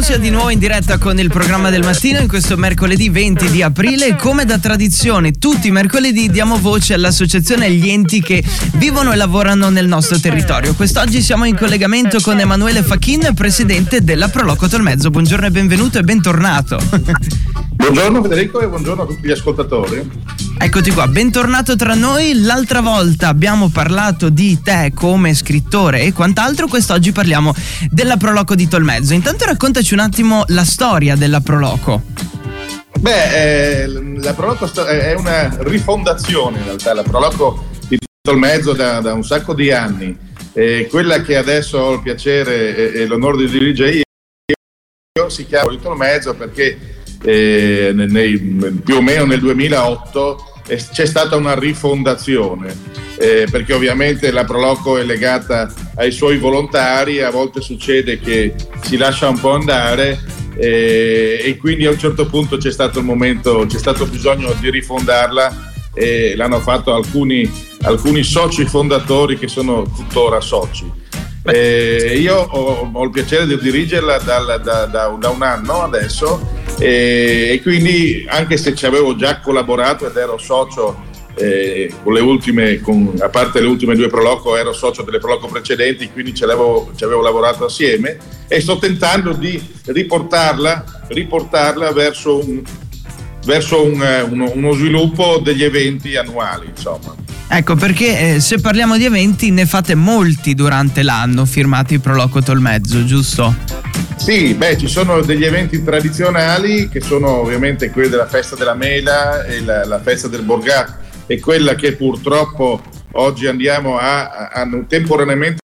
Tausia di nuovo in diretta con il programma del mattino in questo mercoledì 20 di aprile. Come da tradizione, tutti i mercoledì diamo voce all'associazione e agli enti che vivono e lavorano nel nostro territorio. Quest'oggi siamo in collegamento con Emanuele Facchin, presidente della Proloco Tolmezzo. Buongiorno e benvenuto e bentornato. Buongiorno Federico e buongiorno a tutti gli ascoltatori. Eccoti qua, bentornato tra noi. L'altra volta abbiamo parlato di te come scrittore e quant'altro, quest'oggi parliamo della Proloco di Tolmezzo. Intanto raccontaci un attimo la storia della Proloco. Beh, eh, la Proloco è una rifondazione in realtà, la Proloco di Tolmezzo da, da un sacco di anni. Eh, quella che adesso ho il piacere e, e l'onore di dirigere io si chiama di Tolmezzo perché eh, nei, più o meno nel 2008 c'è stata una rifondazione, eh, perché ovviamente la Proloco è legata ai suoi volontari, a volte succede che si lascia un po' andare eh, e quindi a un certo punto c'è stato momento, c'è stato bisogno di rifondarla e l'hanno fatto alcuni, alcuni soci fondatori che sono tuttora soci. Eh, io ho, ho, il piacere di dirigerla dal, da, da, da, un anno adesso e, e, quindi anche se ci avevo già collaborato ed ero socio eh, con le ultime, con, a parte le ultime due Proloco, ero socio delle Proloco precedenti, quindi ci avevo, ci avevo lavorato assieme e sto tentando di riportarla, riportarla verso, un, verso un, uno, uno sviluppo degli eventi annuali. Insomma. Ecco, perché eh, se parliamo di eventi ne fate molti durante l'anno firmati Proloco Tolmezzo, giusto? Sì, beh, ci sono degli eventi tradizionali che sono ovviamente quelli della festa della mela e la, la festa del Borgat e quella che purtroppo oggi andiamo a, a, a temporaneamente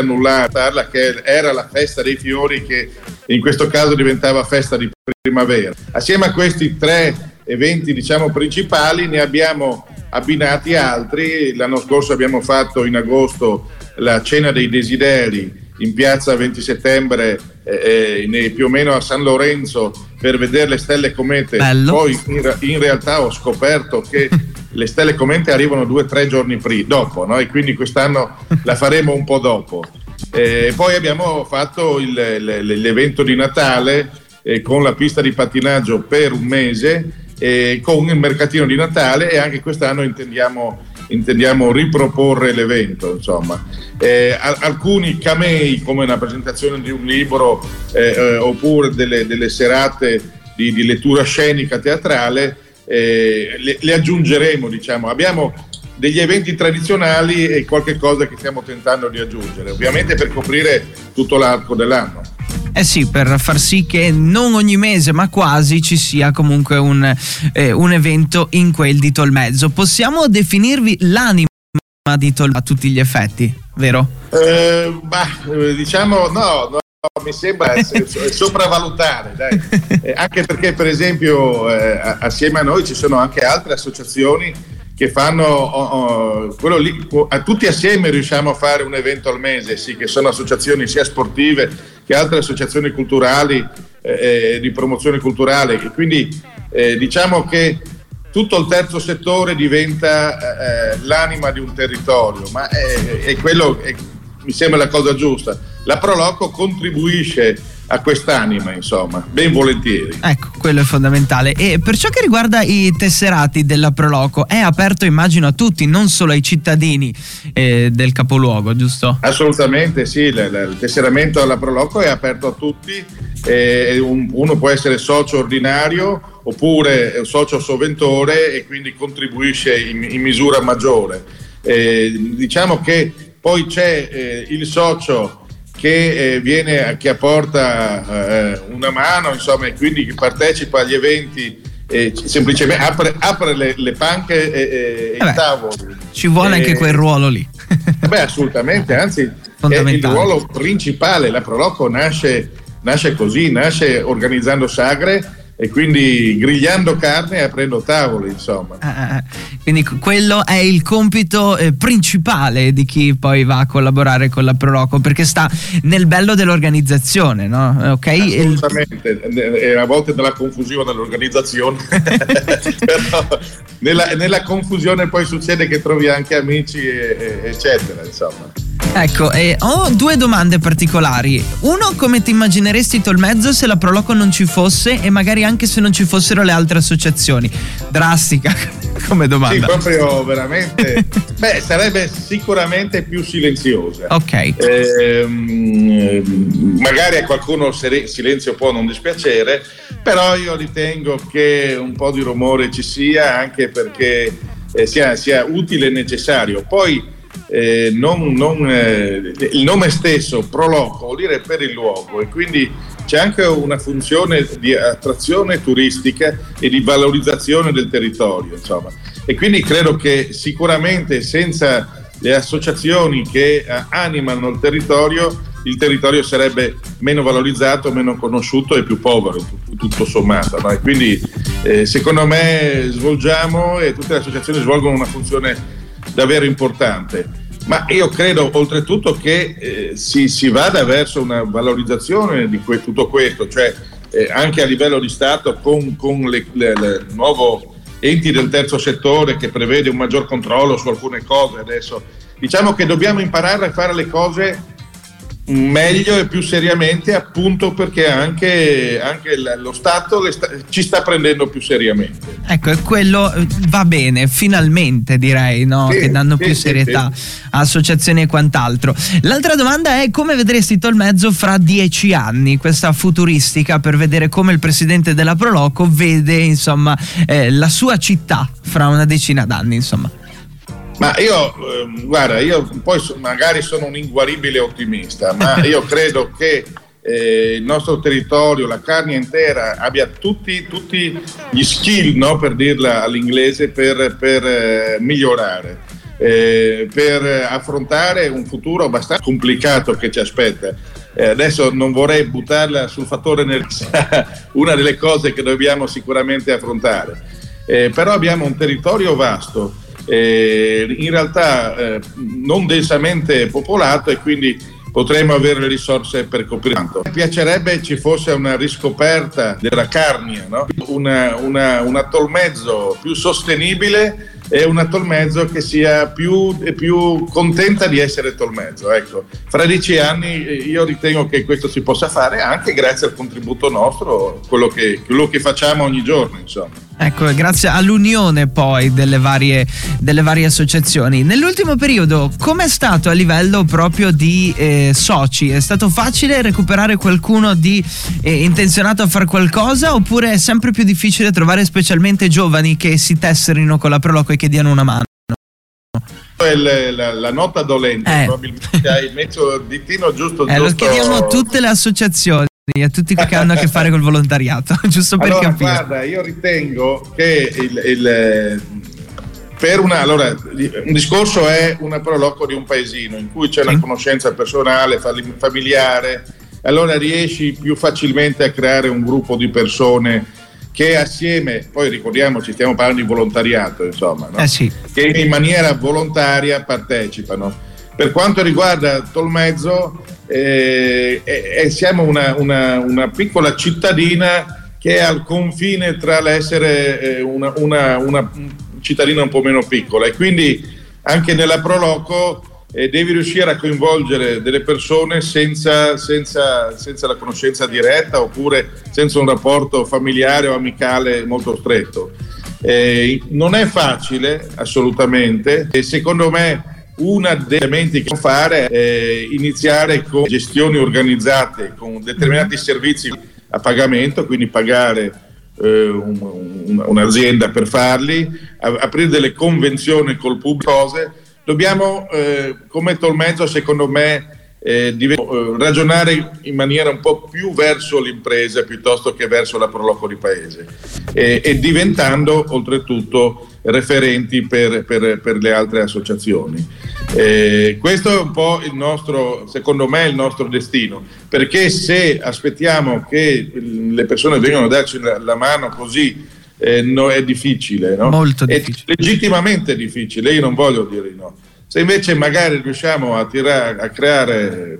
annullata, che era la festa dei fiori che in questo caso diventava festa di primavera. Assieme a questi tre eventi diciamo principali ne abbiamo abbinati altri. L'anno scorso abbiamo fatto in agosto la cena dei desideri in piazza 20 settembre eh, eh più o meno a San Lorenzo per vedere le stelle comete. Bello. Poi in, in, realtà ho scoperto che le stelle comete arrivano due o tre giorni prima, dopo, no? e quindi quest'anno la faremo un po' dopo. Eh, poi abbiamo fatto il, l'evento di Natale eh, con la pista di pattinaggio per un mese eh, con il mercatino di Natale e anche quest'anno intendiamo, intendiamo riproporre l'evento. Insomma. Eh, alcuni camei come una presentazione di un libro eh, eh, oppure delle, delle serate di, di, lettura scenica teatrale eh, le, le, aggiungeremo. Diciamo. Abbiamo degli eventi tradizionali e qualche cosa che stiamo tentando di aggiungere, ovviamente per coprire tutto l'arco dell'anno. Eh sì, per far sì che non ogni mese, ma quasi ci sia comunque un, eh, un evento in quel di Tolmezzo. Possiamo definirvi l'anima di Tolmezzo a tutti gli effetti, vero? Eh, bah, diciamo no, no. mi sembra sopravvalutare, eh, anche perché per esempio eh, assieme a noi ci sono anche altre associazioni che fanno oh, oh, quello lì, a tutti assieme riusciamo a fare un evento al mese, sì, che sono associazioni sia sportive che altre associazioni culturali eh, eh di promozione culturale. E quindi eh, diciamo che tutto il terzo settore diventa eh, l'anima di un territorio, ma è, è quello, è, mi sembra la cosa giusta. La Proloco contribuisce a quest'anima, insomma, ben volentieri. Ecco, quello è fondamentale. E per ciò che riguarda i tesserati della Proloco, è aperto immagino a tutti, non solo ai cittadini eh, del capoluogo, giusto? Assolutamente sì, il, tesseramento alla Proloco è aperto a tutti, eh, un, uno può essere socio ordinario oppure socio sovventore e quindi contribuisce in, in misura maggiore. Eh, diciamo che poi c'è eh, il socio che eh, viene, che apporta eh, una mano, insomma, e quindi che partecipa agli eventi e semplicemente apre, apre le, le, panche e, e eh i tavoli. Ci vuole anche quel ruolo lì. beh, assolutamente, anzi, è il ruolo principale. La Proloco nasce, nasce così, nasce organizzando sagre e quindi grigliando carne e aprendo tavoli, insomma. Ah, ah, ah, quindi quello è il compito eh, principale di chi poi va a collaborare con la Proloco, perché sta nel bello dell'organizzazione, no? Okay? Assolutamente, e a volte nella confusione dell'organizzazione, però nella, nella, confusione poi succede che trovi anche amici, e, eccetera, insomma. Ecco, eh, ho due domande particolari. Uno, come ti immagineresti Tolmezzo se la Proloco non ci fosse e magari anche se non ci fossero le altre associazioni? Drastica come domanda. Sì, proprio veramente. beh, sarebbe sicuramente più silenziosa. Ok. Eh, magari a qualcuno silenzio può non dispiacere, però io ritengo che un po' di rumore ci sia anche perché eh, sia, sia utile e necessario. Poi eh, non, non, eh, il nome stesso, Proloco, vuol dire per il luogo e quindi c'è anche una funzione di attrazione turistica e di valorizzazione del territorio. Insomma. E quindi credo che sicuramente senza le associazioni che eh, animano il territorio, il territorio sarebbe meno valorizzato, meno conosciuto e più povero, tutto sommato. No? Quindi eh, secondo me svolgiamo e tutte le associazioni svolgono una funzione davvero importante. Ma io credo oltretutto che eh, si, si, vada verso una valorizzazione di que- tutto questo, cioè eh, anche a livello di Stato con, con le, le, le nuovo enti del terzo settore che prevede un maggior controllo su alcune cose adesso. Diciamo che dobbiamo imparare a fare le cose meglio e più seriamente appunto perché anche, anche lo Stato sta, ci sta prendendo più seriamente. Ecco, e quello eh, va bene, finalmente direi, no? sì, che danno sì, più serietà sì, associazioni e quant'altro. L'altra domanda è come vedresti Tolmezzo fra dieci anni, questa futuristica per vedere come il presidente della Proloco vede insomma eh, la sua città fra una decina d'anni insomma. Ma io, eh, guarda, io poi magari sono un inguaribile ottimista, ma io credo che eh, il nostro territorio, la carne intera, abbia tutti, tutti gli skill, no, per dirla all'inglese, per, per eh, migliorare, eh, per affrontare un futuro abbastanza complicato che ci aspetta. Eh, adesso non vorrei buttarla sul fattore energia, una delle cose che dobbiamo sicuramente affrontare, eh, però abbiamo un territorio vasto eh, in realtà eh, non densamente popolato e quindi potremmo avere le risorse per coprire. Mi piacerebbe ci fosse una riscoperta della Carnia, no? una, una, un attolmezzo più sostenibile e un attolmezzo che sia più, più contenta di essere tolmezzo. Ecco. Fra dieci anni eh, io ritengo che questo si possa fare anche grazie al contributo nostro, quello che, quello che facciamo ogni giorno. Insomma. Ecco, grazie all'unione poi delle varie, delle varie associazioni. Nell'ultimo periodo, com'è stato a livello proprio di eh, soci? È stato facile recuperare qualcuno di eh, intenzionato a fare qualcosa oppure è sempre più difficile trovare specialmente giovani che si tesserino con la Proloco e che diano una mano? La, la, la, nota dolente, eh. probabilmente hai messo il ditino giusto. Eh, giusto... Lo chiediamo a tutte le associazioni a tutti che hanno a che fare col volontariato, giusto per allora, capire. Guarda, io ritengo che il, il, per una, allora, un discorso è una proloco di un paesino in cui c'è sì. una conoscenza personale, familiare, allora riesci più facilmente a creare un gruppo di persone che assieme, poi ricordiamoci, stiamo parlando di volontariato, insomma, no? eh sì. che in maniera volontaria partecipano. Per quanto riguarda Tolmezzo, eh, eh, siamo una, una, una, piccola cittadina che è al confine tra l'essere eh, una, una, cittadina un po' meno piccola e quindi anche nella Proloco eh, devi riuscire a coinvolgere delle persone senza, senza, senza, la conoscenza diretta oppure senza un rapporto familiare o amicale molto stretto. Eh, non è facile assolutamente e secondo me una degli elementi che fare è iniziare con gestioni organizzate, con determinati servizi a pagamento, quindi pagare eh, un, un, un'azienda per farli, aprire delle convenzioni col pubblico. Cose. Dobbiamo, eh, come Tolmezzo, secondo me, eh, eh, ragionare in maniera un po' più verso l'impresa piuttosto che verso la proloco di paese e, e diventando oltretutto referenti per, per, per le altre associazioni. Eh, questo è un po' il nostro, secondo me, il nostro destino, perché se aspettiamo che le persone vengano a darci la, la mano così, eh, no, è difficile, no? Molto difficile. È legittimamente difficile, io non voglio dire no. Se invece magari riusciamo a, tirare, a creare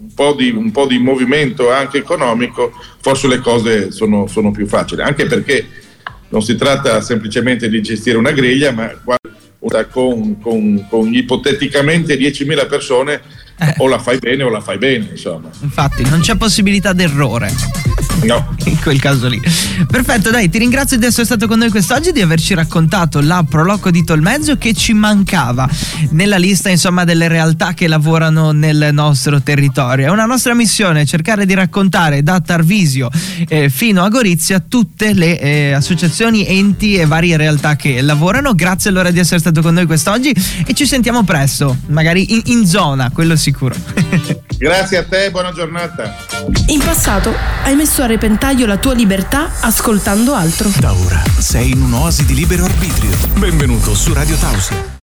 un po, di, un po' di movimento anche economico, forse le cose sono, sono più facili, anche perché non si tratta semplicemente di gestire una griglia, ma con, con, con ipoteticamente 10.000 persone eh. o la fai bene o la fai bene, insomma. Infatti, non c'è possibilità d'errore. No. In quel caso lì. Perfetto, dai, ti ringrazio di essere stato con noi quest'oggi di averci raccontato la Proloco di Tolmezzo che ci mancava nella lista, insomma, delle realtà che lavorano nel nostro territorio. È una nostra missione cercare di raccontare da Tarvisio eh, fino a Gorizia tutte le eh, associazioni, enti e varie realtà che lavorano. Grazie allora di essere stato con noi quest'oggi e ci sentiamo presto, magari in, in zona, quello sicuro. Grazie a te, buona giornata. In passato hai messo a repentaglio la tua libertà ascoltando altro. Da ora sei in un'oasi di libero arbitrio. Benvenuto su Radio Tausia.